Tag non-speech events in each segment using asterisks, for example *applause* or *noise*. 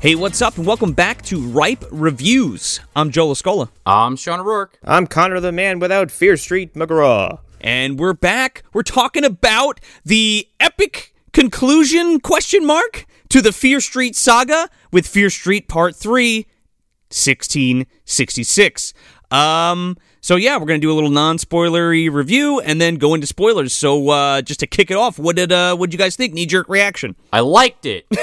Hey, what's up, and welcome back to Ripe Reviews. I'm Joe Lascola, I'm Sean O'Rourke. I'm Connor the Man Without Fear Street McGraw. and we're back. We're talking about the epic conclusion question mark to the Fear Street saga with Fear Street Part 3, 1666. Um, so yeah, we're gonna do a little non-spoilery review and then go into spoilers. So uh, just to kick it off, what did uh, what did you guys think? Knee jerk reaction. I liked it. *laughs*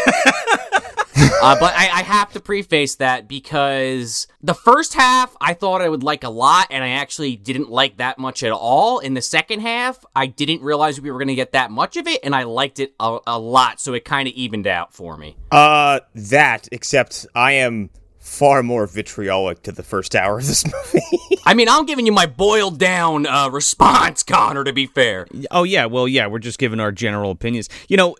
uh, but I, I have to preface that because the first half I thought I would like a lot, and I actually didn't like that much at all. In the second half, I didn't realize we were going to get that much of it, and I liked it a, a lot, so it kind of evened out for me. Uh, that, except I am far more vitriolic to the first hour of this *laughs* movie. I mean, I'm giving you my boiled down uh, response, Connor, to be fair. Oh yeah, well yeah, we're just giving our general opinions. You know,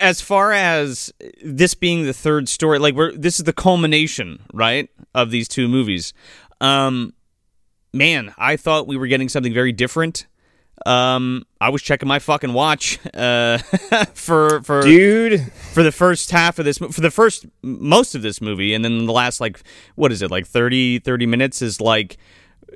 as far as this being the third story, like we're this is the culmination, right, of these two movies. Um man, I thought we were getting something very different. Um I was checking my fucking watch uh *laughs* for for Dude, for the first half of this for the first most of this movie and then the last like what is it like 30 30 minutes is like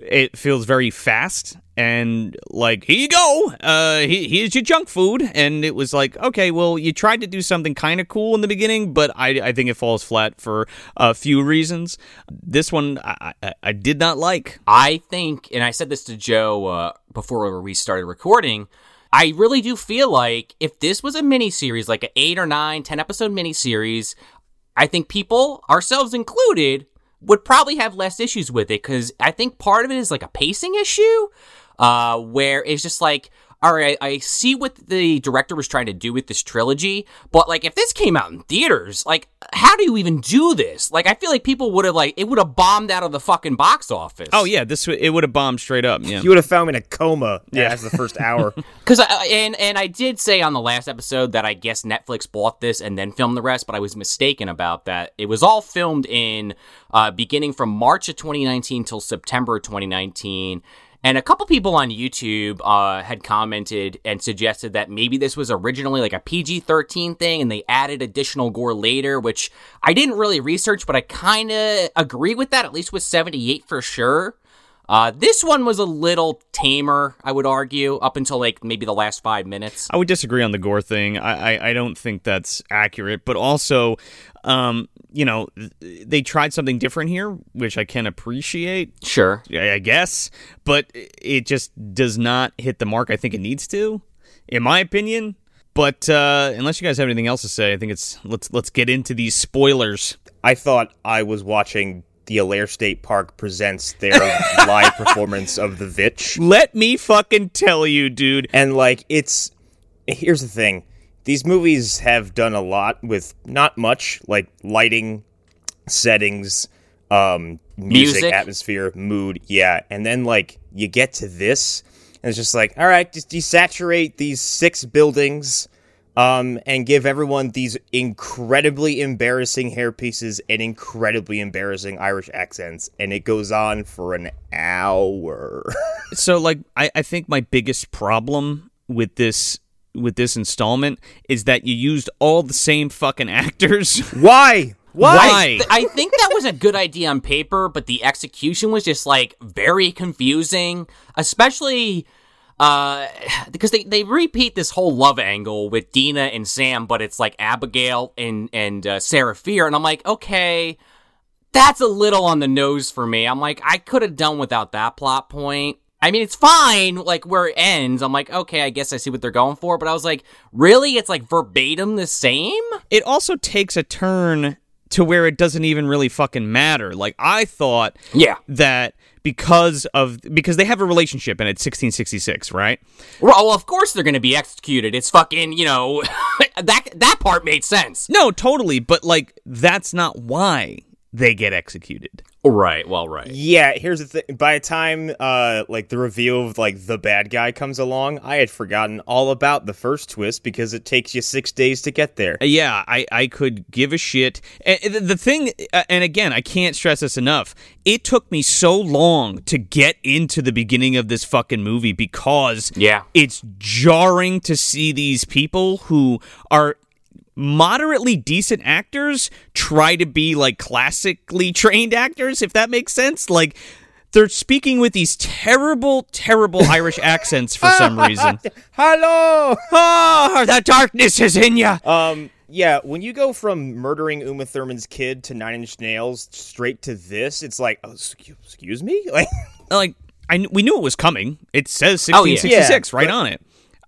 it feels very fast and like here you go! Uh he- here's your junk food. And it was like okay well you tried to do something kind of cool in the beginning but i i think it falls flat for a few reasons. This one i i, I did not like. I think, and I said this to Joe uh, before we started recording. I really do feel like if this was a miniseries, like an eight or nine, ten episode miniseries, I think people, ourselves included, would probably have less issues with it because I think part of it is like a pacing issue, uh, where it's just like, all right, I see what the director was trying to do with this trilogy, but like if this came out in theaters, like how do you even do this? Like I feel like people would have like it would have bombed out of the fucking box office. oh yeah this w- it would have bombed straight up yeah you would have found me in a coma as the first hour. *laughs* Because I and and I did say on the last episode that I guess Netflix bought this and then filmed the rest, but I was mistaken about that. It was all filmed in uh, beginning from March of 2019 till September of 2019. And a couple people on YouTube uh, had commented and suggested that maybe this was originally like a PG 13 thing and they added additional gore later, which I didn't really research, but I kind of agree with that, at least with 78 for sure. Uh, this one was a little tamer, I would argue, up until like maybe the last five minutes. I would disagree on the gore thing. I, I, I don't think that's accurate. But also, um, you know, th- they tried something different here, which I can appreciate, Sure. I I guess. But it just does not hit the mark I think it needs to, in my opinion. But uh, unless you guys have anything else to say, I think it's let's let's get into these spoilers. I thought I was watching the Allaire State Park presents their *laughs* live performance of The Vitch. Let me fucking tell you, dude. And like it's here's the thing. These movies have done a lot with not much, like lighting, settings, um music, Music. atmosphere, mood, yeah. And then like you get to this and it's just like, all right, just desaturate these six buildings um and give everyone these incredibly embarrassing hairpieces and incredibly embarrassing Irish accents and it goes on for an hour. *laughs* so like I, I think my biggest problem with this with this installment is that you used all the same fucking actors. *laughs* Why? Why? Th- I think that was a good idea on paper, but the execution was just like very confusing, especially uh *sighs* because they, they repeat this whole love angle with Deena and Sam, but it's like Abigail and and uh, Sarah Fier, and I'm like, okay, that's a little on the nose for me. I'm like, I could have done without that plot point. I mean, it's fine, like where it ends. I'm like, okay, I guess I see what they're going for, but I was like, really? It's like verbatim the same? it also takes a turn to where it doesn't even really fucking matter. Like I thought Yeah. that because of because they have a relationship and it's 1666, right? Well, of course they're going to be executed. It's fucking, you know, *laughs* that that part made sense. No, totally, but like that's not why they get executed. Right. Well, right. Yeah, here's the thing. By the time uh like the reveal of like the bad guy comes along, I had forgotten all about the first twist because it takes you 6 days to get there. Yeah, I, I could give a shit. And the- the thing, uh, and again, I can't stress this enough. It took me so long to get into the beginning of this fucking movie because Yeah. it's jarring to see these people who are moderately decent actors try to be like classically *laughs* trained actors, if that makes sense. Like they're speaking with these terrible, terrible *laughs* Irish accents for some reason. *laughs* Hello. Oh, the darkness is in you. Um. Yeah, when you go from murdering Uma Thurman's kid to Nine Inch Nails straight to this, it's like, oh, excuse, excuse me, like, like I kn- we knew it was coming. It says Oh, yeah. 1666 Yeah, right but- on it.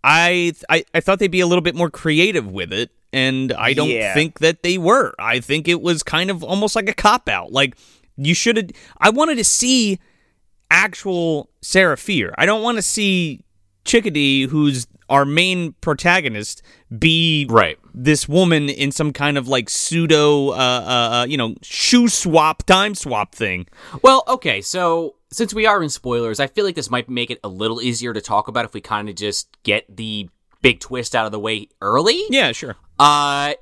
I, I I thought they'd be a little bit more creative with it, and I don't Yeah. think that they were. I think it was kind of almost like a cop out. Like you should have. I wanted to see actual Sarah Fier. I don't want to see Chickadee, who's our main protagonist, be Right. this woman in some kind of like pseudo, uh, uh, uh, you know, shoe swap, time swap thing. Well, okay, so since we are in spoilers, I feel like this might make it a little easier to talk about if we kind of just get the big twist out of the way early. Yeah, sure. Uh,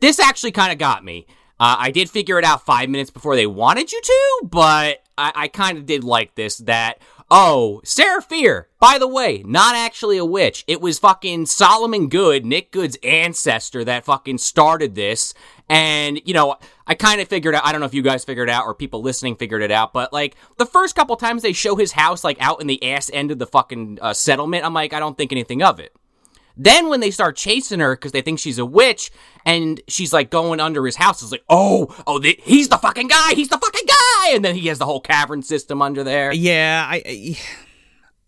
this actually kind of got me. Uh, I did figure it out five minutes before they wanted you to, but I, I kind of did like this that, oh, Sarah Fier, by the way, not actually a witch. It was fucking Solomon Goode, Nick Goode's ancestor that fucking started this. And, you know, I kind of figured out, I don't know if you guys figured it out or people listening figured it out, but like the first couple times they show his house like out in the ass end of the fucking uh, settlement, I'm like, I don't think anything of it. Then when they start chasing her because they think she's a witch and she's like going under his house, it's like, oh, oh, he's the fucking guy, he's the fucking guy, and then he has the whole cavern system under there. Yeah, I, I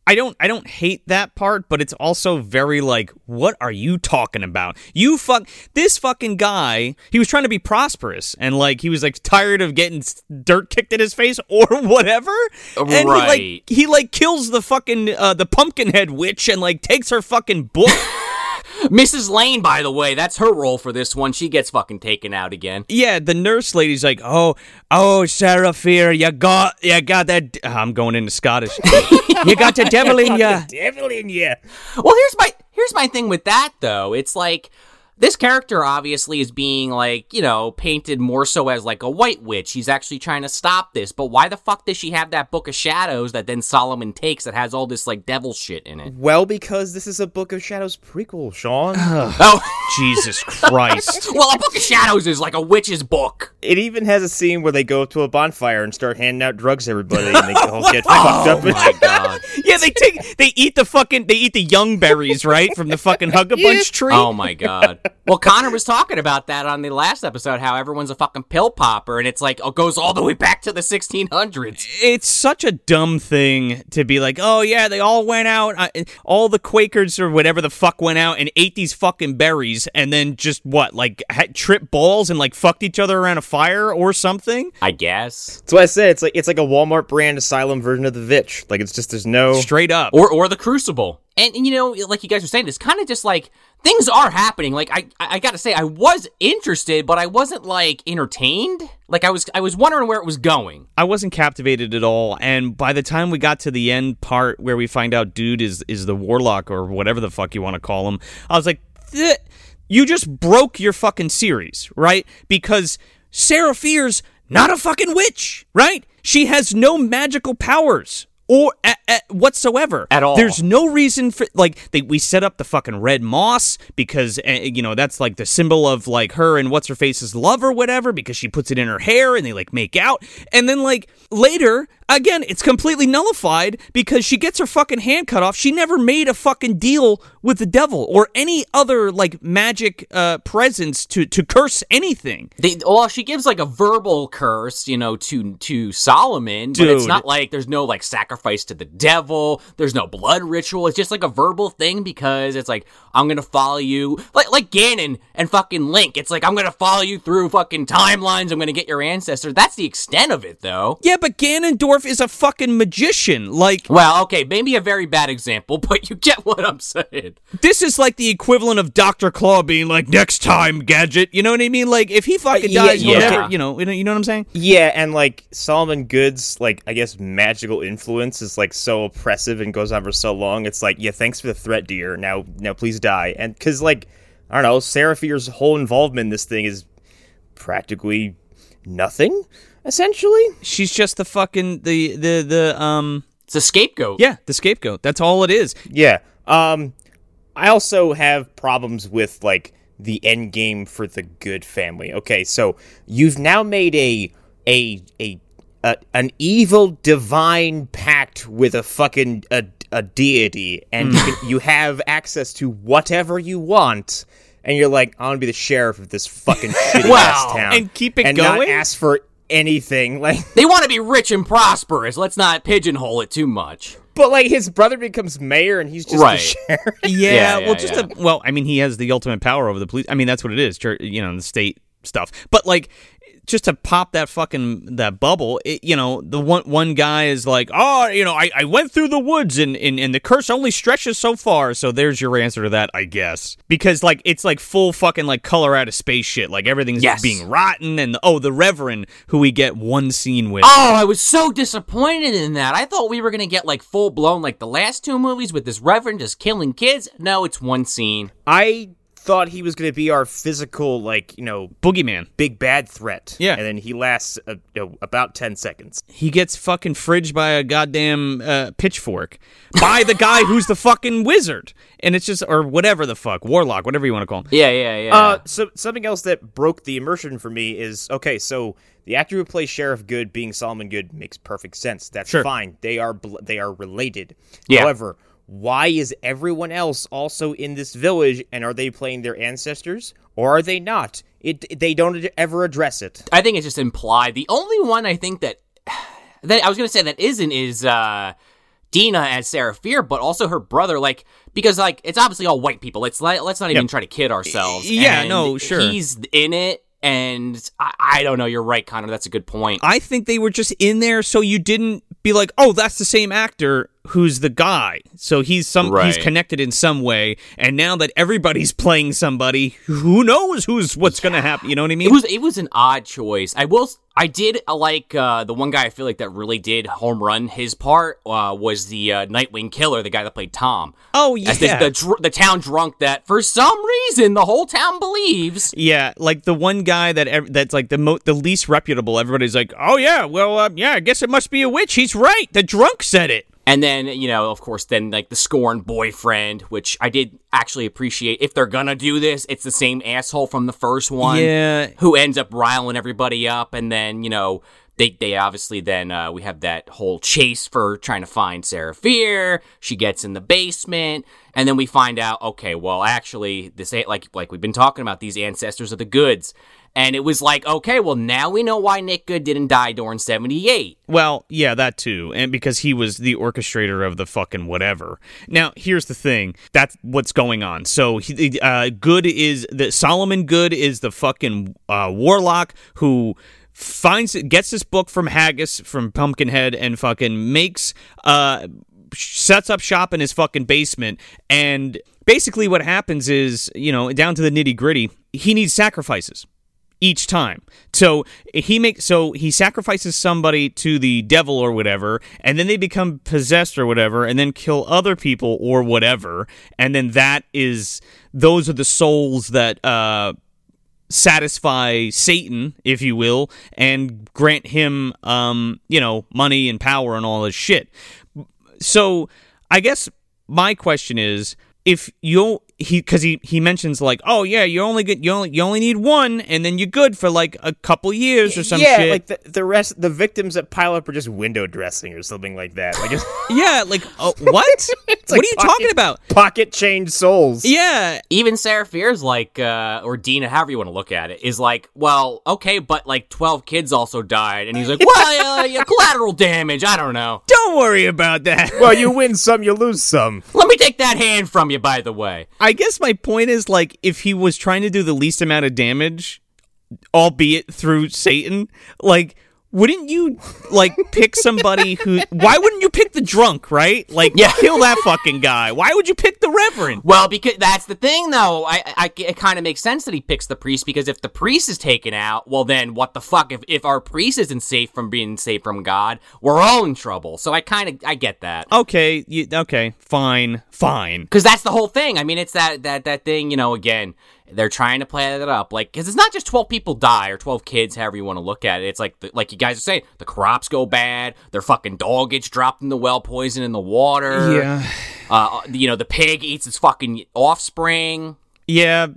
I don't I don't hate that part, but it's also very like, what are you talking about? You fuck this fucking guy. He was trying to be prosperous, and like he was like tired of getting dirt kicked in his face *laughs* or whatever. And he like he like kills the fucking uh, the pumpkinhead witch and like takes her fucking book. *laughs* Mrs. Lane, by the way, that's her role for this one. She gets fucking taken out again. yeah, the nurse lady's like, oh oh Sarah Fier, you got you got that. Ah, I'm going into Scottish. you got the *laughs* devil in ya. devil in you. Well, here's my here's my thing with that though. It's like this character obviously is being like, you know, painted more so as like a white witch. He's actually trying to stop this. But why the fuck does she have that book of shadows that then Solomon takes that has all this like devil shit in it? Well, because this is a Book of Shadows prequel, Sean. Oh, *laughs* Jesus Christ. *laughs* well, a book of shadows is like a witch's book. it even has a scene where they go to a bonfire and start handing out drugs to everybody, and they all get *laughs* fucked up. Oh my god. Yeah, they take they eat the fucking they eat the young berries, right? From the fucking hug a bunch tree. Oh my god. Well, Connor was talking about that on the last episode, how everyone's a fucking pill popper, and it's like it goes all the way back to the 1600s. It's such a dumb thing to be like, oh yeah, they all went out, uh, all the Quakers or whatever the fuck went out and ate these fucking berries, and then just what, like had trip balls and like fucked each other around a fire or something. I guess. That's what I said. It's like it's like a Walmart brand asylum version of the Vitch. Like it's just there's no. Straight up. or or the Crucible. And, and, you know, like you guys were saying, it's kind of just like things are happening. Like I, I gotta say, I was interested, but I wasn't like entertained. Like I was, I was wondering where it was going. I wasn't captivated at all, and by the time we got to the end part where we find out dude is is the warlock or whatever the fuck you want to call him, I was like, "Th- you just broke your fucking series, right? Because Sarah Fier's not a fucking witch, right? She has no magical powers. Or at, at whatsoever At all. There's no reason for like they we set up the fucking red moss because uh, you know that's like the symbol of like her and what's her face's love or whatever because she puts it in her hair and they like make out and then like later again it's completely nullified because she gets her fucking hand cut off she never made a fucking deal with the devil or any other like magic uh presence to to curse anything They, well, she gives like a verbal curse, you know, to to Solomon, but it's not like there's no like sacrifice to the devil. There's no blood ritual. It's just like a verbal thing because it's like I'm gonna follow you, like like Ganon and fucking Link. It's like I'm gonna follow you through fucking timelines. I'm gonna get your ancestor. That's the extent of it, though. yeah but ganondorf is a fucking magician like Well, okay, maybe a very bad example, *laughs* but you get what I'm saying. This is like the equivalent of Dr. Claw being like, next time, gadget. You know what I mean? Like, if he uh, fucking yeah, dies, yeah. never, you know, you know, you know what I'm saying? Yeah, and like Solomon Goode's like I guess magical influence is like so oppressive and goes on for so long. It's like yeah, thanks for the threat, dear. Now now please die. And because like I don't know, Sarah Fier's whole involvement in this thing is practically nothing. Essentially, She's just the fucking, the, the, the, um, It's a scapegoat. yeah, the scapegoat. That's all it is. yeah. Um, I also have problems with like the end game for the good family. Okay, so you've now made a a a, a an evil divine pact with a fucking a, a deity, and you, can, mm. you have access to whatever you want. And you're like, I want to be the sheriff of this fucking *laughs* shitty ass town, And keep it going and going? not ask for anything. *laughs* Like, They want to be rich and prosperous. Let's not pigeonhole it too much. but like his brother becomes mayor, and he's just Right. the *laughs* sheriff. Yeah, Yeah, yeah, well, just yeah. A, well, I mean, he has the ultimate power over the police. I mean, that's what it is, chur- you know, the state stuff. But like, just to pop that fucking that bubble, it, you know, the one one guy is like, oh, you know, I, I went through the woods and, and and the curse only stretches so far. So there's your answer to that, I guess, because like it's like full fucking like color out of space shit. Like everything's Yes. being rotten, and oh, the Reverend who we get one scene with. Oh, I was so disappointed in that. I thought we were gonna get like full blown like the last two movies with this reverend just killing kids. No, it's one scene. I thought he was going to be our physical, like you know, Boogeyman. big bad threat. Yeah. and then he lasts uh, you know, about ten seconds. he gets fucking fridged by a goddamn uh, pitchfork by the guy who's the fucking wizard, and it's just or whatever the fuck warlock, whatever you want to call him. Yeah, yeah, yeah. Uh, so something else that broke the immersion for me is okay. So the actor who plays Sheriff Goode being Solomon Goode makes perfect sense. That's Sure. fine. They are bl- they are related. Yeah. However, why is everyone else also in this village, and are they playing their ancestors or are they not? It they don't ever address it. I think it's just implied. The only one I think that *sighs* that I was gonna say that isn't is uh Deena as Sarah Fier, but also her brother, like because like it's obviously all white people. Let's let, let's not even try to kid ourselves. Yeah, And no, sure. He's in it, and I, I don't know. You're right, Connor. That's a good point. I think they were just in there so you didn't be like, oh, that's the same actor who's the guy. So he's some he's connected in some way, and now that everybody's playing somebody, who knows who's what's gonna happen? You know what I mean? It was it was an odd choice. I will. I did uh, like uh, the one guy. I feel like that really did home run his part uh, was the uh, Nightwing killer, the guy that played Tom. oh As the, yeah. the dr- the town drunk that for some reason the whole town believes. Yeah, like the one guy that ev- that's like the mo- the least reputable. Everybody's like, "Oh yeah, well, uh, yeah, I guess it must be a witch." He's right. The drunk said it. And then, you know, of course, then like the scorn boyfriend, which I did actually appreciate. If they're gonna do this, it's the same asshole from the first one. Yeah. Who ends up riling everybody up. And then, you know, they, they obviously then, uh, we have that whole chase for trying to find Sarah Fier. She gets in the basement. And then we find out, okay, well, actually, this ain't like, like we've been talking about, these ancestors of the goods. And it was like, okay, well, now we know why Nick Goode didn't die during 78. Well, yeah, that too, and because he was the orchestrator of the fucking whatever. Now, here's the thing: that's what's going on. So, he, uh, Goode is the Solomon Goode is the fucking uh, warlock who finds gets this book from Haggis from Pumpkinhead and fucking makes uh sets up shop in his fucking basement and basically what happens is you know down to the nitty gritty he needs sacrifices each time. So he makes so he sacrifices somebody to the devil or whatever, and then they become possessed or whatever, and then kill other people or whatever, and then that is those are the souls that uh satisfy Satan, if you will, and grant him um, you know, money and power and all this shit. So I guess my question is if you he because he he mentions like oh yeah you only get you only you only need one and then you're good for like a couple years or some yeah, shit like the, the rest, the victims that pile up are just window dressing or something like that. Like just *laughs* yeah like uh, what *laughs* what like are you pocket- talking about pocket change souls. yeah even Sarah Fier's like, uh, or Deena, however you want to look at it, is like, well, okay, but like 12 kids also died. And he's like, *laughs* well, uh, yeah, collateral damage. I don't know. don't worry about that Well, you win some, you lose some. Let me take that hand from you, by the way. I guess my point is like if he was trying to do the least amount of damage, albeit through Satan, like wouldn't you like pick somebody who why wouldn't you pick the drunk, right? Like Yeah. kill that fucking guy. Why would you pick the reverend? Well, because that's the thing, though. I, I it kind of makes sense that he picks the priest because if the priest is taken out, well, then what the fuck? If if our priest isn't safe from being safe from God, we're all in trouble. So I kind of I get that. Okay, you, okay, fine, fine. because that's the whole thing. I mean, it's that that that thing. You know, again, they're trying to play that up, like because it's not just twelve people die or twelve kids, however you want to look at it. It's like the, like you guys are saying, the crops go bad, their fucking dog gets dropped in the well, poison in the water. uh, you know, the pig eats its fucking offspring. yeah.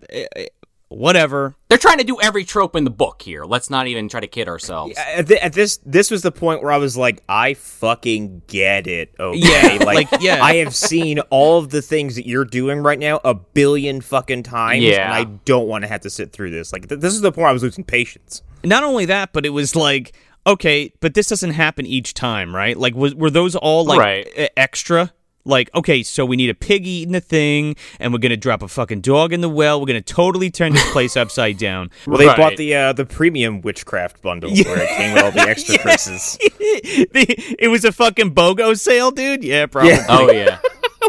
Whatever. They're trying to do every trope in the book here. Let's not even try to kid ourselves. At, th- at this, this was the point where I was like, I fucking get it. Okay, Yeah, *laughs* like, like, yeah. I have seen all of the things that you're doing right now a billion fucking times, Yeah. and I don't want to have to sit through this. Like, th- this is the point where I was losing patience. Not only that, but it was like, okay, but this doesn't happen each time, right? Like, was, were those all like Right. extra? Like, okay, so we need a pig eating the thing, and we're gonna drop a fucking dog in the well. We're gonna totally turn this place *laughs* upside down. Well, they Right. bought the uh, the premium witchcraft bundle where it came with all the extra *laughs* curses. *laughs* The- it was a fucking BOGO sale, dude. Yeah, probably. Yeah. Oh yeah.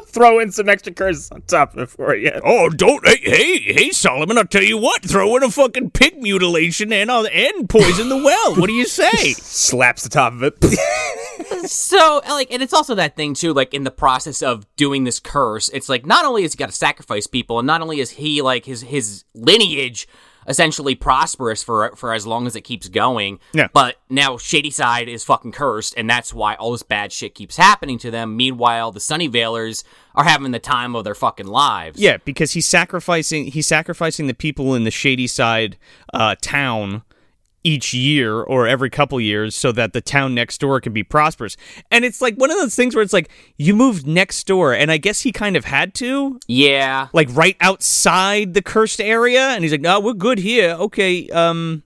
Throw in some extra curses on top of it for you. Oh, don't hey hey hey Solomon! I'll tell you what. Throw in a fucking pig mutilation and I'll and poison the well. What do you say? Slaps the top of it. *laughs* so like and it's also that thing too like in the process of doing this curse it's like not only has he got to sacrifice people and not only is he like his his lineage essentially prosperous for for as long as it keeps going Yeah. but now Shadyside is fucking cursed and that's why all this bad shit keeps happening to them meanwhile the Sunnyvalers are having the time of their fucking lives Yeah, because he's sacrificing he's sacrificing the people in the Shadyside uh, town each year or every couple years so that the town next door can be prosperous. And it's like one of those things where it's like you moved next door and I guess he kind of had to yeah like right outside the cursed area and he's like, "No, we're good here." Okay, um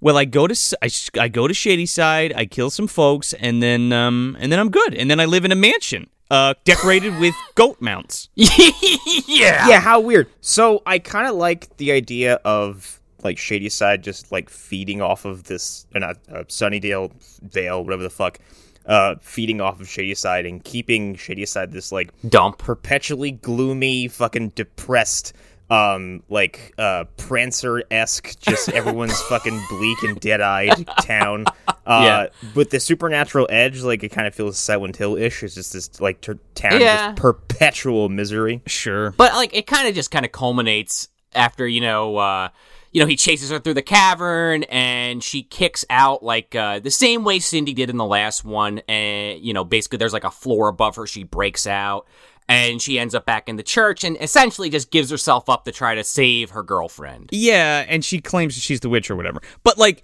well, I go to S- I, s- I go to Shadyside, I kill some folks and then um and then I'm good. And then I live in a mansion uh decorated *laughs* with goat mounts. *laughs* yeah yeah, how weird. So I kind of like the idea of like Shadyside just like feeding off of this, or not uh, Sunnydale Vale, whatever the fuck, uh, feeding off of Shadyside and keeping Shadyside this like dump perpetually gloomy, fucking depressed, um, like uh, Prancer esque, just *laughs* everyone's fucking bleak and dead eyed town. Uh, with the supernatural edge, like it kind of feels Silent Hill ish. It's just this like ter- town, Yeah. just perpetual misery. Sure. But like it kind of just kind of culminates after you know uh you know he chases her through the cavern and she kicks out like uh the same way Cindy did in the last one and you know basically there's like a floor above her she breaks out and she ends up back in the church and essentially just gives herself up to try to save her girlfriend. Yeah, and she claims she's the witch or whatever. But like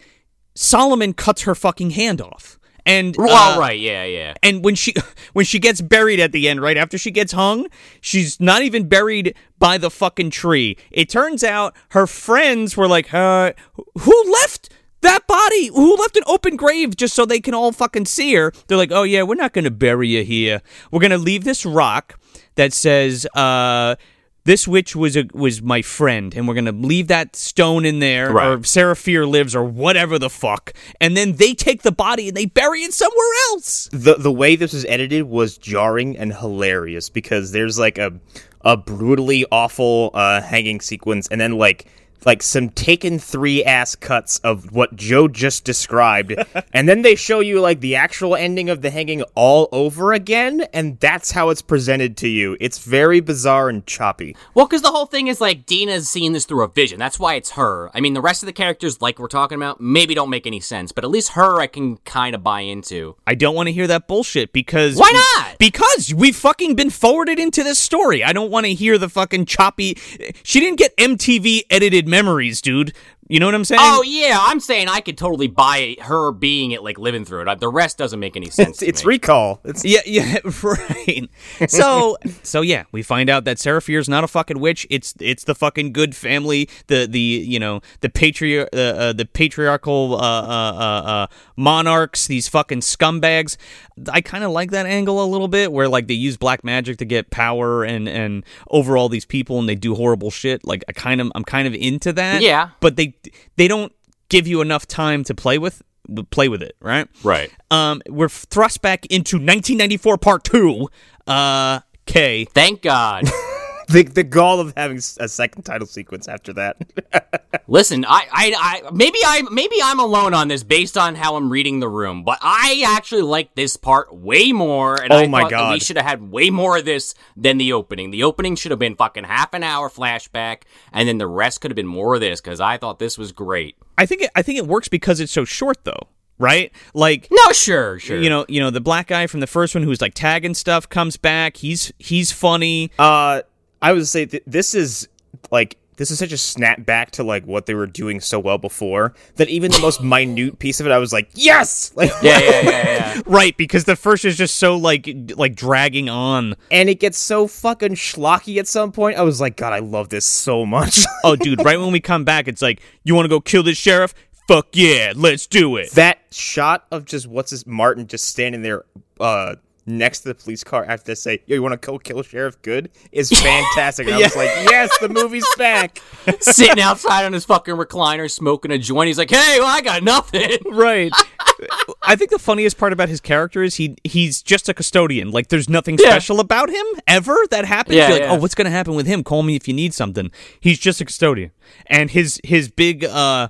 Solomon cuts her fucking hand off. And Well, uh, right, yeah, yeah. And when she *laughs* when she gets buried at the end, right after she gets hung, she's not even buried by the fucking tree. It turns out her friends were like, uh, who left that body? Who left an open grave just so they can all fucking see her? They're like, oh yeah, we're not gonna bury you here. We're gonna leave this rock that says, uh. This witch was a, was my friend, and we're gonna leave that stone in there, Right. or Sarah Fier lives, or whatever the fuck. And then they take the body and they bury it somewhere else. the the way this was edited was jarring and hilarious because there's like a a brutally awful uh, hanging sequence and then like like some taken three ass cuts of what Joe just described *laughs* and then they show you like the actual ending of the hanging all over again and that's how it's presented to you it's very bizarre and choppy Well, because the whole thing is like Deena's seeing this through a vision. That's why it's her. I mean, the rest of the characters, like we're talking about, maybe don't make any sense, but at least her I can kind of buy into. I don't want to hear that bullshit because Why not? Because we've fucking been forwarded into this story. I don't want to hear the fucking choppy. She didn't get MTV edited memories, dude. You know what I'm saying? Oh yeah, I'm saying I could totally buy her being it, like living through it. The rest doesn't make any sense. it's, to it's me. recall it's Yeah, yeah, *laughs* right. So, *laughs* so yeah, we find out that Sarah Fier's not a fucking witch. It's it's the fucking good family, the the you know the patri uh, uh, the patriarchal uh, uh, uh, uh, monarchs, these fucking scumbags. I kind of like that angle a little bit, where like they use black magic to get power and and over all these people, and they do horrible shit. Like I kind of I'm kind of into that. Yeah. but they they don't give you enough time to play with play with it, right? right. Um, we're thrust back into 1994 Part Two. Uh, K. Thank God. *laughs* *laughs* the, the gall of having a second title sequence after that *laughs* Listen, I, I, I, maybe I, maybe I'm alone on this based on how I'm reading the room, but I actually like this part way more. And Oh I my god, we should have had way more of this than the opening. The opening should have been fucking half an hour flashback, and then the rest could have been more of this because I thought this was great. I think it, I think it works because it's so short, though, right? Like. No, sure, sure. You know, you know the black guy from the first one who's like tagging stuff comes back. He's he's funny. Uh, I would say th- this is like this is such a snapback to like what they were doing so well before that even the most *laughs* minute piece of it, I was like, yes, *laughs* like, Yeah, yeah, yeah, yeah. *laughs* Right, because the first is just so like like dragging on. and it gets so fucking schlocky at some point. I was like, God, I love this so much. Oh, dude, right when we come back, it's like, you want to go kill this sheriff? Fuck yeah, let's do it. that shot of just what's his Martin just standing there, uh. Next to the police car after they say, Yo, you want to go kill Sheriff Goode? is *laughs* fantastic. And I was like, Yes, the movie's back. *laughs* Sitting outside on his fucking recliner, smoking a joint. He's like, "Hey, well, I got nothing." *laughs* right. I think the funniest part about his character is he he's just a custodian. Like there's nothing Yeah. special about him ever that happens. Yeah, You're like, yeah. oh, what's gonna happen with him? Call me if you need something. He's just a custodian, and his his big uh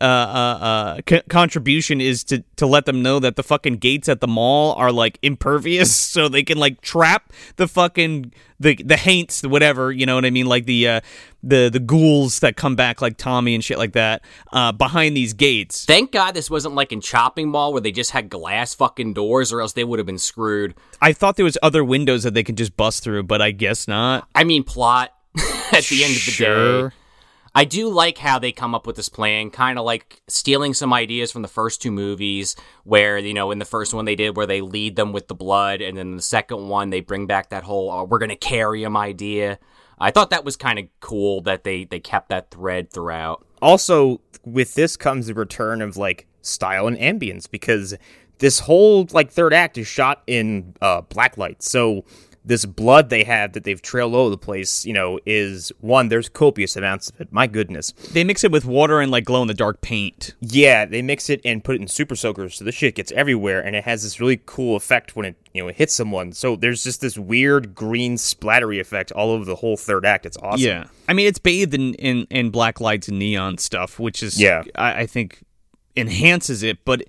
uh, uh, uh, contribution is to to let them know that the fucking gates at the mall are like impervious, *laughs* so they can like trap the fucking the the haints, whatever you know what I mean, like the uh, the the ghouls that come back like Tommy and shit like that uh, behind these gates. Thank God this wasn't like in Chopping Mall where they just had glass fucking doors, or else they would have been screwed. I thought there was other windows that they could just bust through, but I guess not. I mean, plot *laughs* at the end of the Sure. day. I do like how they come up with this plan, kind of like stealing some ideas from the first two movies, where, you know, in the first one they did where they lead them with the blood, and then the second one they bring back that whole, oh, we're going to carry them idea. I thought that was kind of cool that they, they kept that thread throughout. also with this comes the return of like style and ambience because this whole like third act is shot in uh black light so this blood they have that they've trailed all over the place you know is one there's copious amounts of it my goodness They mix it with water and like glow in the dark paint. yeah they mix it and put it in super soakers so the shit gets everywhere and it has this really cool effect when it you know it hits someone so there's just this weird green splattery effect all over the whole third act it's awesome Yeah, I mean it's bathed in, in, in black lights and neon stuff, which is Yeah. I, I think enhances it. But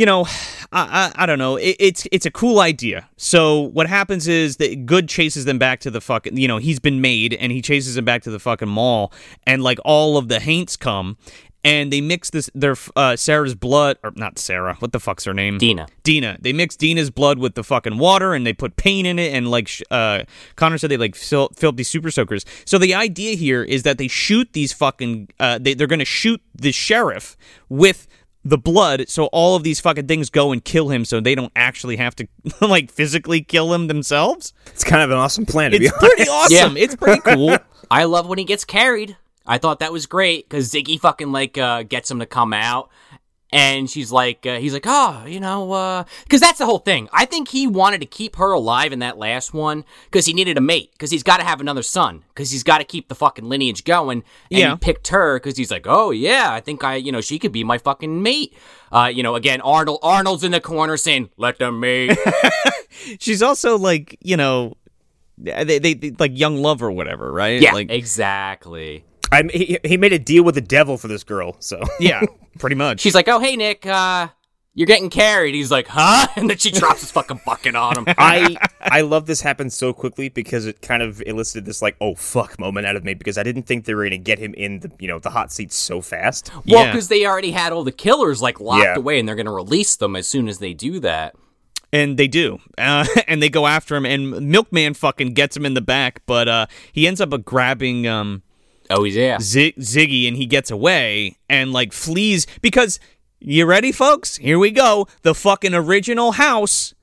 you know, I I, I don't know. It, it's it's a cool idea. So what happens is that Goode chases them back to the fucking. You know, he's been made, and he chases them back to the fucking mall, and like all of the haints come. And they mix this their uh, Sarah's blood or not Sarah. What the fuck's her name? Deena. Deena. They mix Deena's blood with the fucking water and they put paint in it and like uh, Connor said they like fill, fill up these super soakers. So the idea here is that they shoot these fucking uh, they, they're gonna shoot the sheriff with the blood so all of these fucking things go and kill him so they don't actually have to *laughs* like physically kill him themselves. it's kind of an awesome plan to be It's *laughs* honest. pretty awesome. It's pretty cool. *laughs* I love when he gets carried. I thought that was great because Ziggy fucking like uh, gets him to come out, and she's like, uh, he's like, oh, you know, because that's the whole thing. I think he wanted to keep her alive in that last one because he needed a mate because he's got to have another son because he's got to keep the fucking lineage going. And Yeah. he picked her because he's like, oh yeah, I think I, you know, she could be my fucking mate. Uh, you know, again, Arnold, Arnold's in the corner saying, let them mate. *laughs* She's also like, you know, they, they, they like young love or whatever, right? yeah, Like exactly. I he, he made a deal with the devil for this girl, so *laughs* yeah, pretty much. She's like, "Oh, hey, Nick, uh, you're getting carried." He's like, "Huh?" *laughs* And then she drops his fucking bucket on him. I I love this happened so quickly because it kind of elicited this like oh fuck moment out of me because I didn't think they were gonna get him in the you know the hot seat so fast. well, Yeah. because they already had all the killers like locked Yeah. away, and they're gonna release them as soon as they do that. And they do. Uh, *laughs* and they go after him, and Milkman fucking gets him in the back, but uh, he ends up uh, grabbing um, Oh, yeah. Z- Ziggy and he gets away and, like, flees. Because, you ready, folks? Here we go. The fucking original house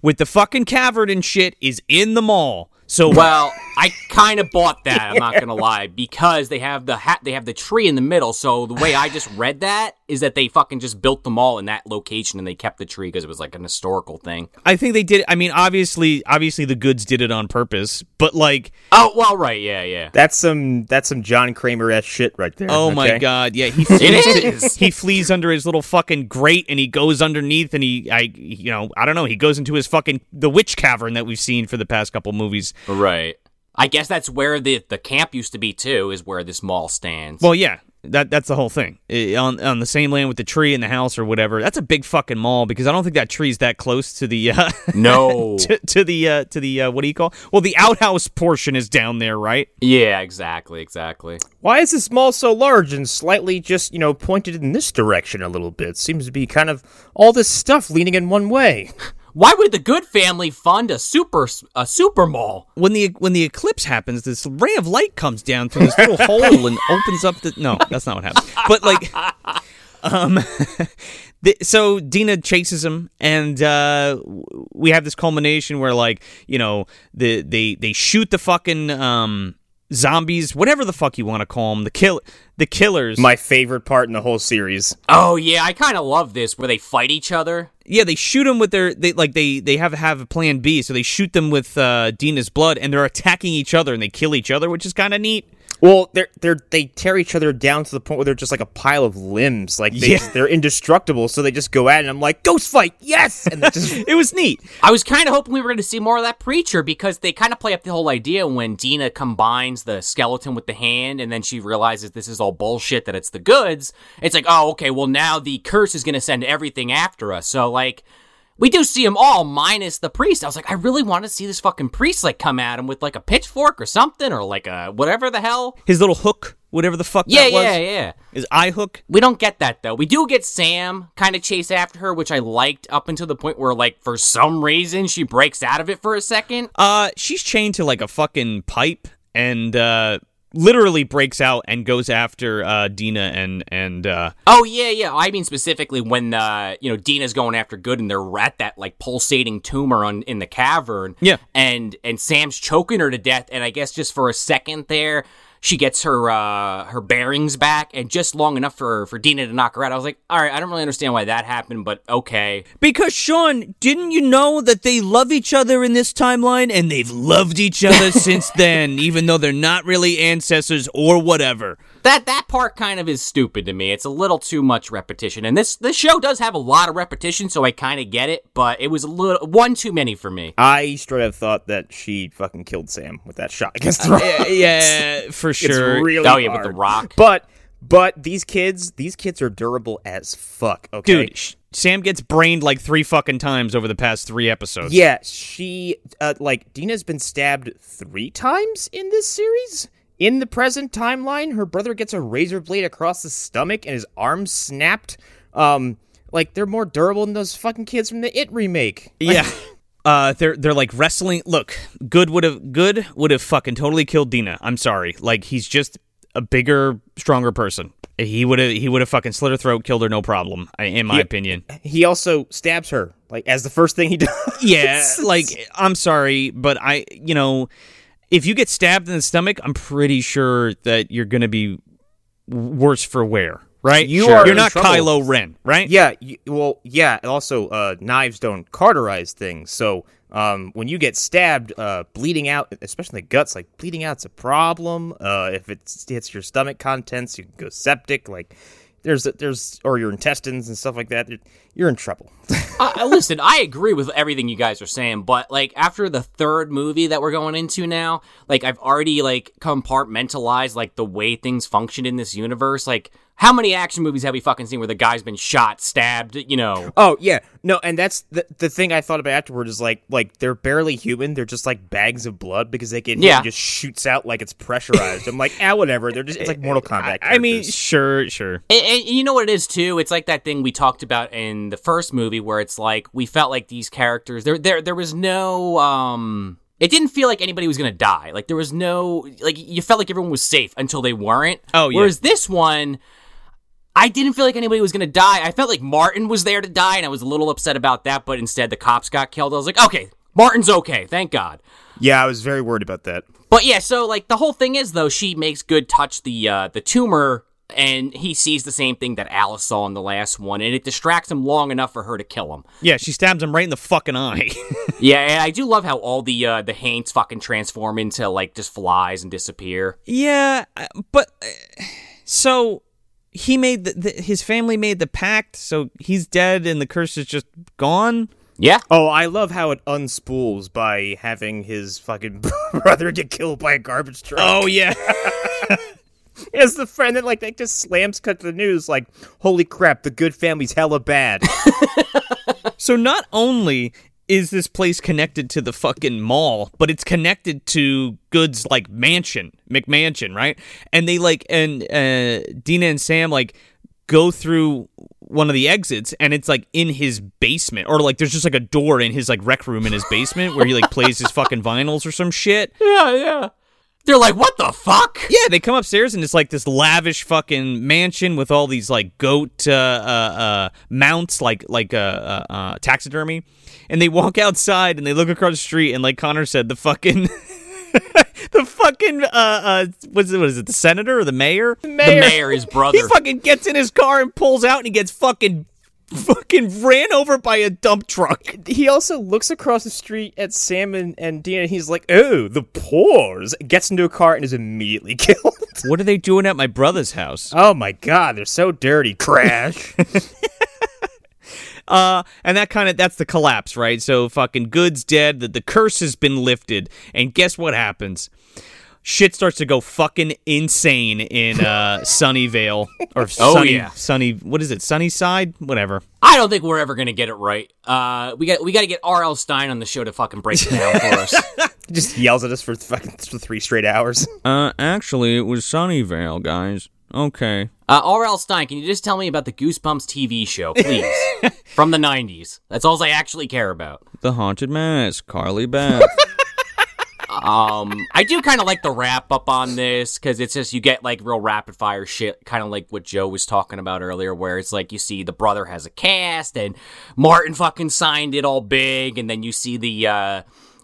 with the fucking cavern and shit is in the mall. So, *laughs* Well, I kind of bought that. I'm not gonna lie because they have the hat, they have the tree in the middle. So the way I just read that is that they fucking just built them all in that location and they kept the tree because it was like an historical thing. I think they did. I mean, obviously, obviously, the goods did it on purpose, but, like, Oh well, right, yeah, yeah. That's some that's some John Kramer s shit right there. Oh my god, yeah, he *laughs* flees, is. he flees under his little fucking grate and he goes underneath and he I you know, I don't know, he goes into his fucking the witch cavern that we've seen for the past couple movies. Right. I guess that's where the the camp used to be too. Is where this mall stands. Well, yeah, that that's the whole thing. I- on on the same land with the tree and the house or whatever. That's a big fucking mall because I don't think that tree's that close to the uh, *laughs* no. to, to the uh, to the uh, what do you call? Well, the outhouse portion is down there, right? yeah, exactly, exactly. Why is this mall so large and slightly just you know pointed in this direction a little bit? Seems to be kind of all this stuff leaning in one way. *laughs* Why would the Goode family fund a super a super mall? when the when the eclipse happens, this ray of light comes down through this little hole and opens up the. No, that's not what happened. But like, um, *laughs* the, so Deena chases him, and uh, we have this culmination where like you know the they they shoot the fucking um zombies, whatever the fuck you want to call them, the kill the killers. My favorite part in the whole series. Oh yeah, I kind of love this where they fight each other. yeah, they shoot them with their they like they they have have a plan B, so they shoot them with uh, Deena's blood, and they're attacking each other, and they kill each other, which is kind of neat. Well, they're they're they tear each other down to the point where they're just like a pile of limbs. Like they Yeah. they're indestructible, so they just go at it. And I'm like, ghost fight, yes! And they just *laughs* It was neat. I was kind of hoping we were going to see more of that preacher because they kind of play up the whole idea when Deena combines the skeleton with the hand and then she realizes this is all bullshit that it's the goods. It's like, oh, okay, well now the curse is going to send everything after us. So like. We do see them all minus the priest. I was like, I really want to see this fucking priest like come at him with like a pitchfork or something or like a whatever the hell. His little hook, whatever the fuck Yeah, that was. yeah, yeah. His eye hook. We don't get that though. We do get Sam kind of chase after her, which I liked up until the point where, like, for some reason, she breaks out of it for a second. Uh, she's chained to like a fucking pipe, and uh, literally breaks out and goes after uh Deena and and uh Oh yeah, yeah. I mean specifically when uh, you know Deena's going after Goode and they're at that like pulsating tumor on in the cavern. Yeah. and and Sam's choking her to death, and I guess just for a second there. She gets her uh, her bearings back, and just long enough for for Deena to knock her out. I was like, all right, I don't really understand why that happened, but okay. Because Sean, didn't you know that they love each other in this timeline and they've loved each other *laughs* since then, even though they're not really ancestors or whatever? That that part kind of is stupid to me. It's a little too much repetition, and this this show does have a lot of repetition, so I kind of get it. But it was a little one too many for me. I straight up thought that she fucking killed Sam with that shot against the rock. Yeah, yeah, *laughs* for It's sure. really Oh, yeah, with the rock. But but these kids, these kids are durable as fuck. Okay, Dude, sh- Sam gets brained like three fucking times over the past three episodes. Yeah, she uh, like Deena's been stabbed three times in this series. In the present timeline, her brother gets a razor blade across the stomach and his arm snapped. Um, like they're more durable than those fucking kids from the It remake. Yeah. *laughs* Uh, they're they're like wrestling. Look, good would have good would have fucking totally killed Deena. I'm sorry. Like he's just a bigger, stronger person. He would have he would have fucking slit her throat, killed her, no problem. In my Yeah. opinion. He also stabs her like as the first thing he *laughs* does. Yeah. like I'm sorry, but I you know, if you get stabbed in the stomach, I'm pretty sure that you're gonna be worse for wear. Right? You are You're not trouble. Kylo Ren, right? Yeah, y well, yeah. Also, uh, knives don't cauterize things, so um, when you get stabbed, uh, bleeding out, especially the guts, like bleeding out's a problem. Uh, if it hits your stomach contents, you can go septic. Like there's there's or your intestines and stuff like that. You're in trouble. *laughs* uh, listen, I agree with everything you guys are saying, but like after the third movie that we're going into now, like I've already like compartmentalized like the way things function in this universe. Like, how many action movies have we fucking seen where the guy's been shot, stabbed? You know, Oh yeah, no, and that's the the thing I thought about afterward is like like they're barely human. They're just like bags of blood because they get Yeah. just shoots out like it's pressurized. I'm like, ah, whatever. They're just it's like Mortal Kombat. I mean, sure, sure. And, and you know what it is too? It's like that thing we talked about in the first movie where it's like we felt like these characters there there there was no um it didn't feel like anybody was gonna die. Like there was no like you felt like everyone was safe until they weren't. Oh, yeah. Whereas this one I didn't feel like anybody was gonna die. I felt like Martin was there to die, and I was a little upset about that. But instead, the cops got killed. I was like, okay, Martin's okay, thank God. yeah, I was very worried about that. But yeah, so like the whole thing is though, she makes good touch the uh, the tumor, and he sees the same thing that Alice saw in the last one, and it distracts him long enough for her to kill him. Yeah, she stabs him right in the fucking eye. *laughs* yeah, and I do love how all the uh, the haints fucking transform into like just flies and disappear. yeah, uh, but uh, so he made the, the his family made the pact, so he's dead and the curse is just gone. Yeah, Oh, I love how it unspools by having his fucking *laughs* brother get killed by a garbage truck. Oh yeah. *laughs* as the friend that like that just slams cut to the news like, holy crap, the good family's hella bad. *laughs* so not only is this place connected to the fucking mall, but it's connected to Goode's like mansion, McMansion, right? And they like and uh Dina and Sam like go through one of the exits and it's like in his basement or like there's just like a door in his like rec room in his basement where he like plays his fucking vinyls or some shit. *laughs* Yeah, yeah. They're like, what the fuck? Yeah, they come upstairs and it's like this lavish fucking mansion with all these like goat uh, uh, uh, mounts, like like uh, uh, uh, taxidermy. And they walk *laughs* outside and they look across the street and like Connor said, the fucking. *laughs* the fucking uh uh what is it, what is it the senator or the mayor The mayor, his brother. he fucking gets in his car and pulls out and he gets fucking *laughs* fucking ran over by a dump truck He also looks across the street at Sam and, and Dean, and he's like, "Oh, the pores!" Gets into a car and is immediately *laughs* killed. what are they doing at my brother's house oh my god, they're so dirty. Crash. *laughs* Uh, and that kind of that's the collapse, right? So fucking Goode's dead. The, the curse has been lifted, and guess what happens? Shit starts to go fucking insane in uh, *laughs* Sunnyvale or Oh, Sunny, yeah. Sunny. What is it? Sunnyside? Whatever. I don't think we're ever gonna get it right. Uh, we got we got to get R.L. Stine on the show to fucking break it down for *laughs* us. he just yells at us for fucking for three straight hours. *laughs* Uh, actually, it was Sunnyvale, guys. Okay. Uh, R.L. Stine, can you just tell me about the Goosebumps TV show, please, from the '90s? That's all I actually care about. The Haunted Mask, Carly Beth. Um, I do kind of like the wrap up on this because it's just you get like real rapid fire shit, kind of like what Joe was talking about earlier, where it's like you see the brother has a cast and Martin fucking signed it all big, and then you see the uh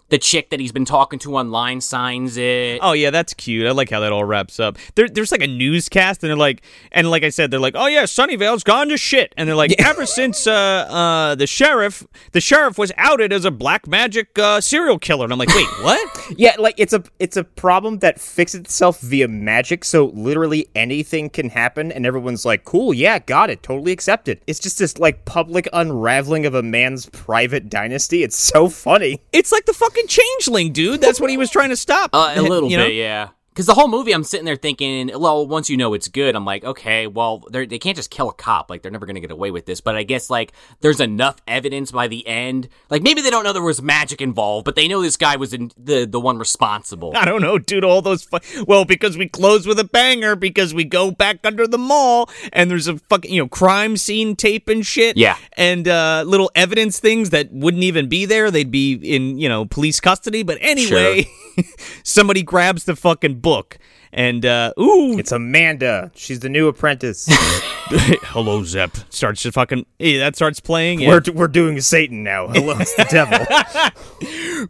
the chick that he's been talking to online signs it. Oh yeah, that's cute. I like how that all wraps up. There, there's like a newscast, and they're like, and like I said, they're like, oh yeah, Sunnyvale's gone to shit, and they're like, ever since uh, uh, the sheriff, the sheriff was outed as a black magic uh, serial killer, and I'm like, wait, what? *laughs* yeah, like it's a it's a problem that fixes itself via magic. So literally anything can happen, and everyone's like, "Cool, yeah, got it, totally accepted." It's just this like public unraveling of a man's private dynasty. It's so funny. it's like the fucking changeling, dude. That's what he was trying to stop. Uh, a *laughs* little You know? bit, yeah. Because the whole movie, I'm sitting there thinking, well, once you know it's Goode, I'm like, okay, well, they can't just kill a cop. Like, they're never going to get away with this. But I guess, like, there's enough evidence by the end. Like, maybe they don't know there was magic involved, but they know this guy was in the, the one responsible. I don't know, dude. All those fu- well, because we close with a banger, because we go back under the mall, and there's a fucking you know crime scene tape and shit. Yeah. and uh, little evidence things that wouldn't even be there. They'd be in you know police custody. But anyway, *laughs* *laughs* somebody grabs the fucking book, and uh, ooh, It's Amanda. She's the new apprentice. *laughs* *laughs* hello Zep starts to fucking yeah, that starts playing. We're we're doing Satan now. Hello, it's the devil.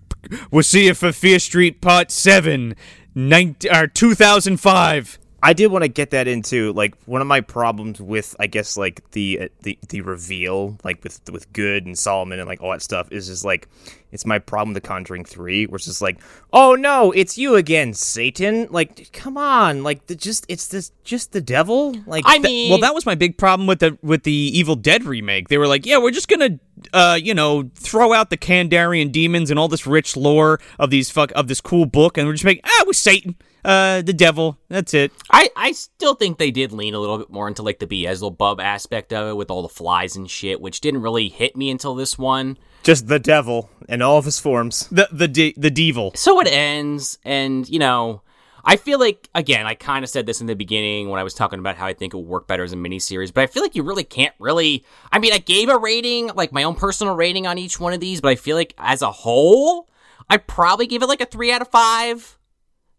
We'll see you for Fear Street Part Seven, 19, or two thousand five. I did want to get that into like one of my problems with I guess like the uh, the the reveal like with with Goode and Solomon and like all that stuff is just like it's my problem with the Conjuring Three, where it's just like oh no, it's you again, Satan. Like come on, like the, just it's this just the devil. Like I Th- mean, well, that was my big problem with the with the Evil Dead remake. They were like, yeah, we're just gonna, uh, you know, throw out the Kandarian demons and all this rich lore of these fuck of this cool book, and we're just make ah, with Satan, uh, the devil. That's it. I, I still think they did lean a little bit more into, like, the Beelzebub aspect of it with all the flies and shit, which didn't really hit me until this one. just the devil in all of his forms. The the de- the devil. So it ends, and you know, I feel like again, I kind of said this in the beginning when I was talking about how I think it would work better as a miniseries, but I feel like you really can't really. I mean, I gave a rating, like my own personal rating on each one of these, but I feel like as a whole, I probably give it like a three out of five.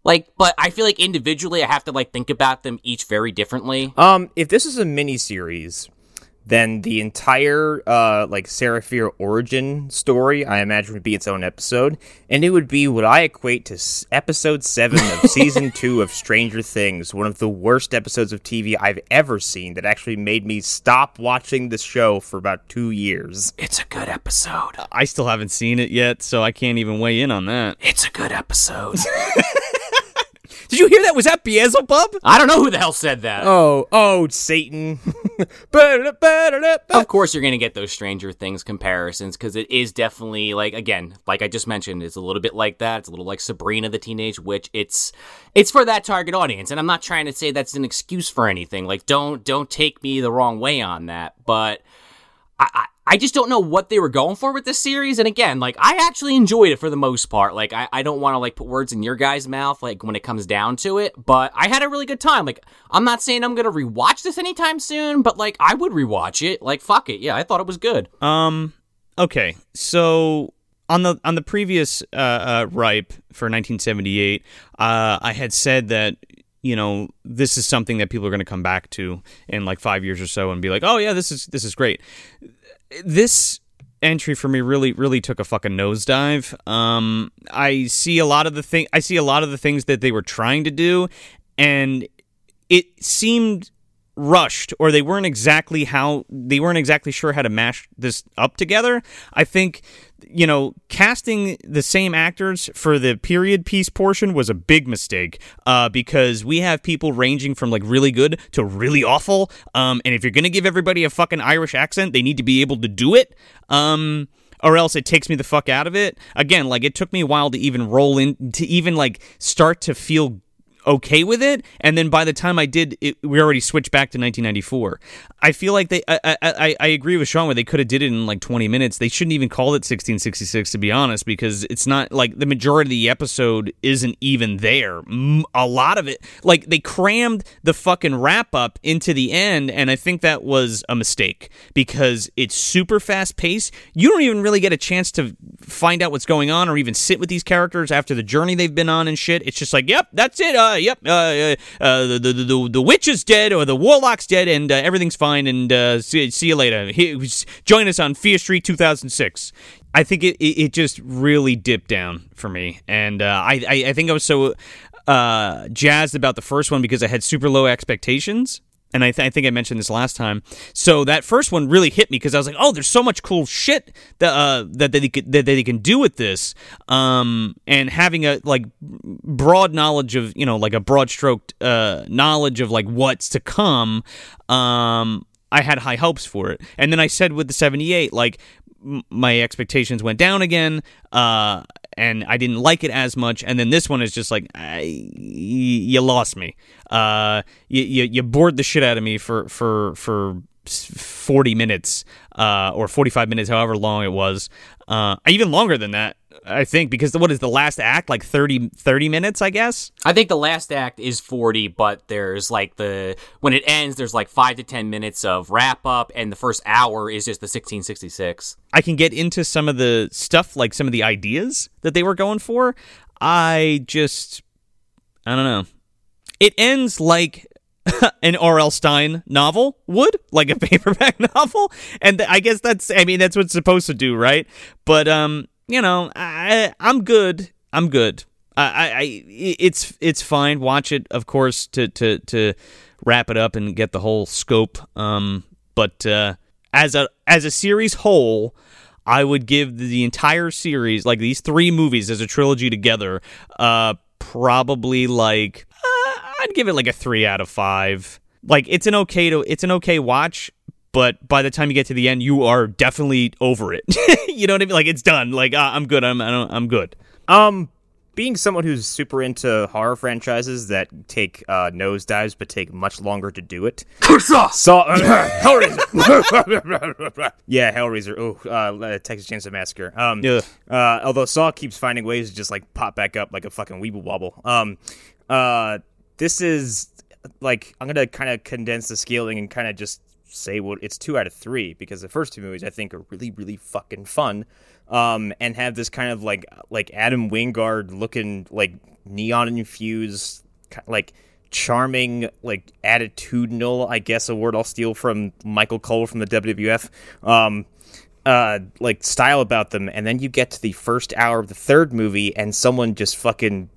Like, but I feel like individually, I have to like think about them each very differently. Um, if this is a mini series, then the entire uh like Sarah Fier origin story, I imagine, would be its own episode, and it would be what I equate to s- episode seven of *laughs* season two of Stranger Things, one of the worst episodes of TV I've ever seen. That actually made me stop watching the show for about two years. It's a good episode. I still haven't seen it yet, so I can't even weigh in on that. It's a good episode. *laughs* Did you hear that? Was that Beelzebub? I don't know who the hell said that. Oh, oh, Satan! *laughs* Of course, you're going to get those Stranger Things comparisons because it is definitely like again, like I just mentioned, it's a little bit like that. It's a little like Sabrina the Teenage Witch. It's it's for that target audience, and I'm not trying to say that's an excuse for anything. Like don't don't take me the wrong way on that, but I I, I just don't know what they were going for with this series. And again, like I actually enjoyed it for the most part. Like I, I don't want to like put words in your guys' mouth, like when it comes down to it, but I had a really good time. Like I'm not saying I'm gonna rewatch this anytime soon, but like I would rewatch it. Like fuck it, yeah, I thought it was good. Um, okay, so on the on the previous uh, uh, ripe for 1978, uh, I had said that you know this is something that people are going to come back to in like five years or so and be like, oh yeah, this is this is great. This entry for me really really took a fucking nosedive. Um, I see a lot of the thing. I see a lot of the things that they were trying to do, and it seemed rushed or they weren't exactly how they weren't exactly sure how to mash this up together. I think you know, casting the same actors for the period piece portion was a big mistake uh, because we have people ranging from like really good to really awful. Um, and if you're gonna give everybody a fucking Irish accent, they need to be able to do it. Um, or else it takes me the fuck out of it. Again, like it took me a while to even roll in, to even like start to feel okay with it and then by the time i did it, we already switched back to 1994 i feel like they i i, I agree with sean where they could have did it in like 20 minutes. They shouldn't even call it 1666 to be honest because it's not like the majority of the episode isn't even there. A lot of it like they crammed the fucking wrap up into the end and i think that was a mistake because it's super fast paced. You don't even really get a chance to find out what's going on or even sit with these characters after the journey they've been on and shit. It's just like yep that's it uh, uh, yep, uh, uh, uh, the, the, the, the witch is dead or the warlock's dead and uh, everything's fine and see, see you later. He, join us on Fear Street 2006. I think it, it, it just really dipped down for me. And I, I, I think I was so jazzed about the first one because I had super low expectations and I, th- I, think I mentioned this last time. So that first one really hit me because I was like, "Oh, there's so much cool shit that uh, that they could, that they can do with this." Um, and having a like broad knowledge of you know like a broad stroked uh, knowledge of like what's to come. Um, I had high hopes for it, and then I said with the '78, like my expectations went down again. Uh, and I didn't like it as much. And then this one is just like, I, you lost me. Uh, you, you, you bored the shit out of me for for for 40 minutes uh, or 45 minutes, however long it was. Uh, even longer than that. I think because what is the last act? Like 30, 30 minutes I guess? I think the last act is 40 but there's like the when it ends there's like 5 to 10 minutes of wrap up and the first hour is just the 1666 I can get into some of the stuff like some of the ideas that they were going for. I just I don't know. It ends like *laughs* an R.L. Stine novel would, like a *laughs* paperback *laughs* novel, and I guess that's I mean that's what it's supposed to do, right? But um, you know, I, I'm good. I'm good. I, I, it's it's fine. Watch it, of course, to to to wrap it up and get the whole scope. Um, but uh, as a as a series whole, I would give the entire series, like these three movies as a trilogy together, uh, probably like uh, I'd give it like a three out of five. Like it's an okay to it's an okay watch but by the time you get to the end, you are definitely over it. *laughs* you know what I mean? Like it's done. Like uh, I'm good. I'm I'm good. Um, being someone who's super into horror franchises that take uh, nosedives but take much longer to do it. Saw uh, *laughs* Hellraiser. *laughs* yeah, Hellraiser. Oh, uh, Texas Chainsaw Massacre. Um, yeah. Uh, although Saw keeps finding ways to just like pop back up like a fucking weeble wobble. Um, uh, this is like I'm gonna kind of condense the scaling and kind of just say what it's two out of three because the first two movies I think are really really fucking fun, um, and have this kind of like like Adam Wingard looking like neon infused like charming like attitudinal I guess a word I'll steal from Michael Cole from the WWF. Um, uh like style about them and then you get to the first hour of the third movie and someone just fucking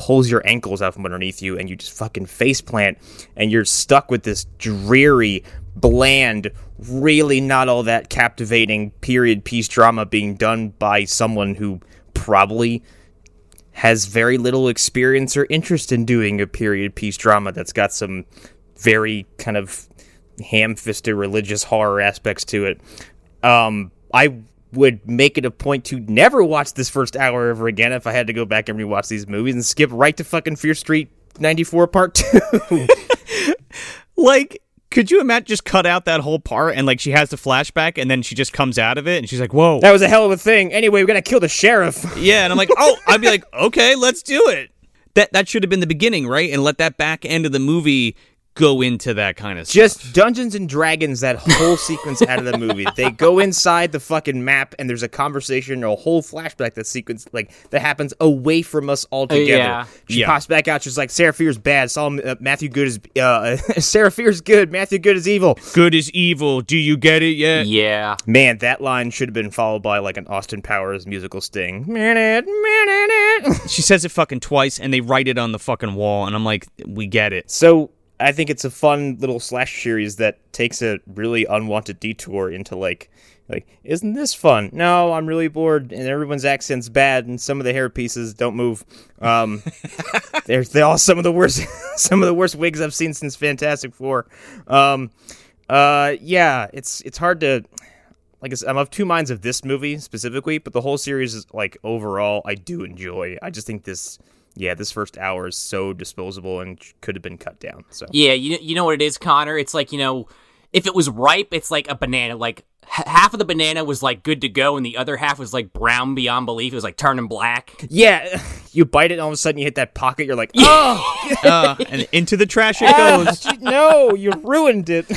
pulls your ankles out from underneath you and you just fucking face plant and you're stuck with this dreary bland, really not all that captivating period piece drama being done by someone who probably has very little experience or interest in doing a period piece drama that's got some very kind of ham-fisted religious horror aspects to it. Um, I would make it a point to never watch this first hour ever again if I had to go back and rewatch these movies and skip right to fucking Fear Street 94 Part 2. *laughs* like Could you imagine just cut out that whole part and like she has the flashback and then she just comes out of it and she's like, "Whoa, That was a hell of a thing. Anyway, we gotta kill the sheriff. *laughs* yeah," and I'm like, "Oh," I'd be like, "Okay, let's do it." That that should have been the beginning, right? And let that back end of the movie go into that kind of stuff. Just Dungeons and Dragons, that whole *laughs* sequence out of the movie. They go inside the fucking map, and there's a conversation or a whole flashback that sequence like that happens away from us altogether. yeah. She Yeah. pops back out. She's like, "Sarah Fier's bad. Saw uh, Matthew Goode is uh, *laughs* Sarah Fier's good. Matthew Goode is evil." Goode is evil. Do you get it yet? Yeah. Man, that line should have been followed by like an Austin Powers musical sting. Minute, minute. She says it fucking twice and they write it on the fucking wall and I'm like, "We get it." So I think it's a fun little slash series that takes a really unwanted detour into like like isn't this fun? No, I'm really bored and everyone's accent's bad and some of the hair pieces don't move. Um *laughs* they're they're all some of the worst *laughs* some of the worst wigs I've seen since Fantastic Four. Um uh yeah, it's it's hard to like I'm of two minds of this movie specifically, but the whole series is like overall I do enjoy. I just think this yeah, this first hour is so disposable and could have been cut down. So Yeah, you you know what it is, Connor? It's like, you know, if it was ripe, it's like a banana. Like h- half of the banana was like good to go, and the other half was like brown beyond belief. It was like turning black. Yeah, *laughs* you bite it, and all of a sudden you hit that pocket. You're like, oh *laughs* Uh, and into the trash it *laughs* goes. no, you ruined it.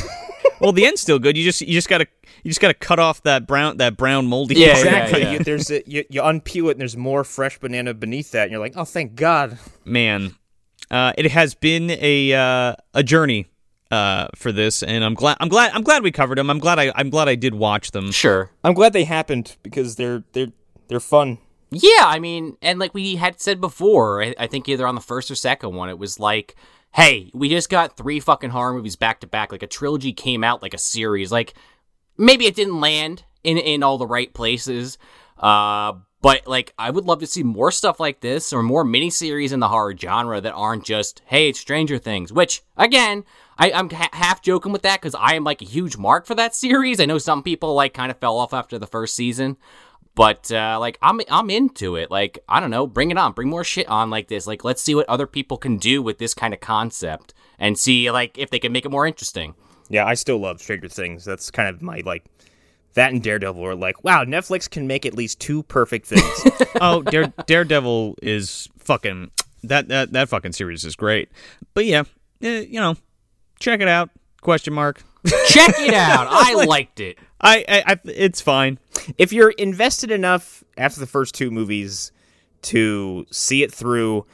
Well, the end's still good. You just you just gotta you just gotta cut off that brown that brown moldy. Yeah, part. exactly. yeah. You, there's a, you, you unpeel it, and there's more fresh banana beneath that, and you're like, oh, thank God. Man, uh, it has been a uh, a journey uh, for this, and I'm glad I'm glad I'm glad we covered them. I'm glad I I'm glad I did watch them. Sure. I'm glad they happened because they're they're they're fun. Yeah, I mean, and like we had said before, I, I think either on the first or second one, it was like, hey, we just got three fucking horror movies back to back. Like a trilogy came out like a series. Like maybe it didn't land in in all the right places. Uh, but like I would love to see more stuff like this or more miniseries in the horror genre that aren't just hey, it's Stranger Things. Which again, I, I'm ha- half joking with that because I am like a huge mark for that *laughs* series. I know some people like kind of fell off after the first season. But uh, like I'm I'm into it. Like I don't know, bring it on, bring more shit on like this. Like let's see what other people can do with this kind of concept and see like if they can make it more interesting. Yeah, I still love Stranger Things. That's kind of my like that and Daredevil are like, wow, Netflix can make at least two perfect things. *laughs* oh, Dare, Daredevil is fucking that that that fucking series is great. But yeah, eh, you know, check it out. Question mark. Check it *laughs* out. I liked it. I, I, I it's fine. if you're invested enough after the first two movies to see it through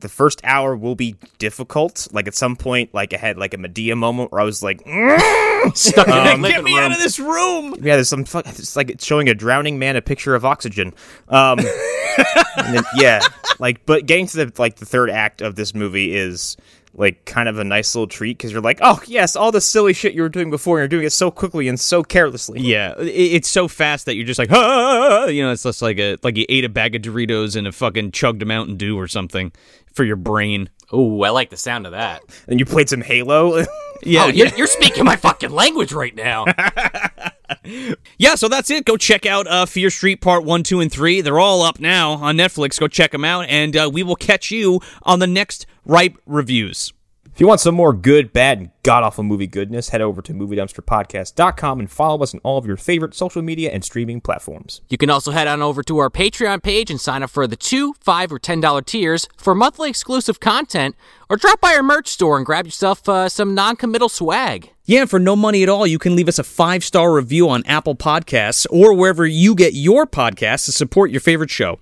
the, first hour will be difficult like at some point like i had like a medea moment where i was like "Mm." Stuck in the Get me room. out of this room. yeah there's some fuck it's like it's showing a drowning man a picture of oxygen um *laughs* and then, yeah like but getting to the like the third act of this movie is like kind of a nice little treat because you're like oh yes all the silly shit you were doing before and you're doing it so quickly and so carelessly Yeah, it's so fast that you're just like, ah, you know, it's just like a like you ate a bag of Doritos and a fucking chugged a Mountain Dew or something for your brain. Ooh, I like the sound of that. and you played some halo *laughs* Yeah, oh, you're, you're speaking my fucking language right now. *laughs* Yeah, so that's it. Go check out uh, Fear Street Part 1, 2, and 3. They're all up now on Netflix. Go check them out, and uh, we will catch you on the next Ripe Reviews. If you want some more good, bad, and god awful movie goodness, head over to MovieDumpsterPodcast.com and follow us on all of your favorite social media and streaming platforms. You can also head on over to our Patreon page and sign up for the two, five, or ten dollar tiers for monthly exclusive content, or drop by our merch store and grab yourself uh, some non-committal swag. Yeah, for no money at all, you can leave us a five star review on Apple Podcasts or wherever you get your podcasts to support your favorite show.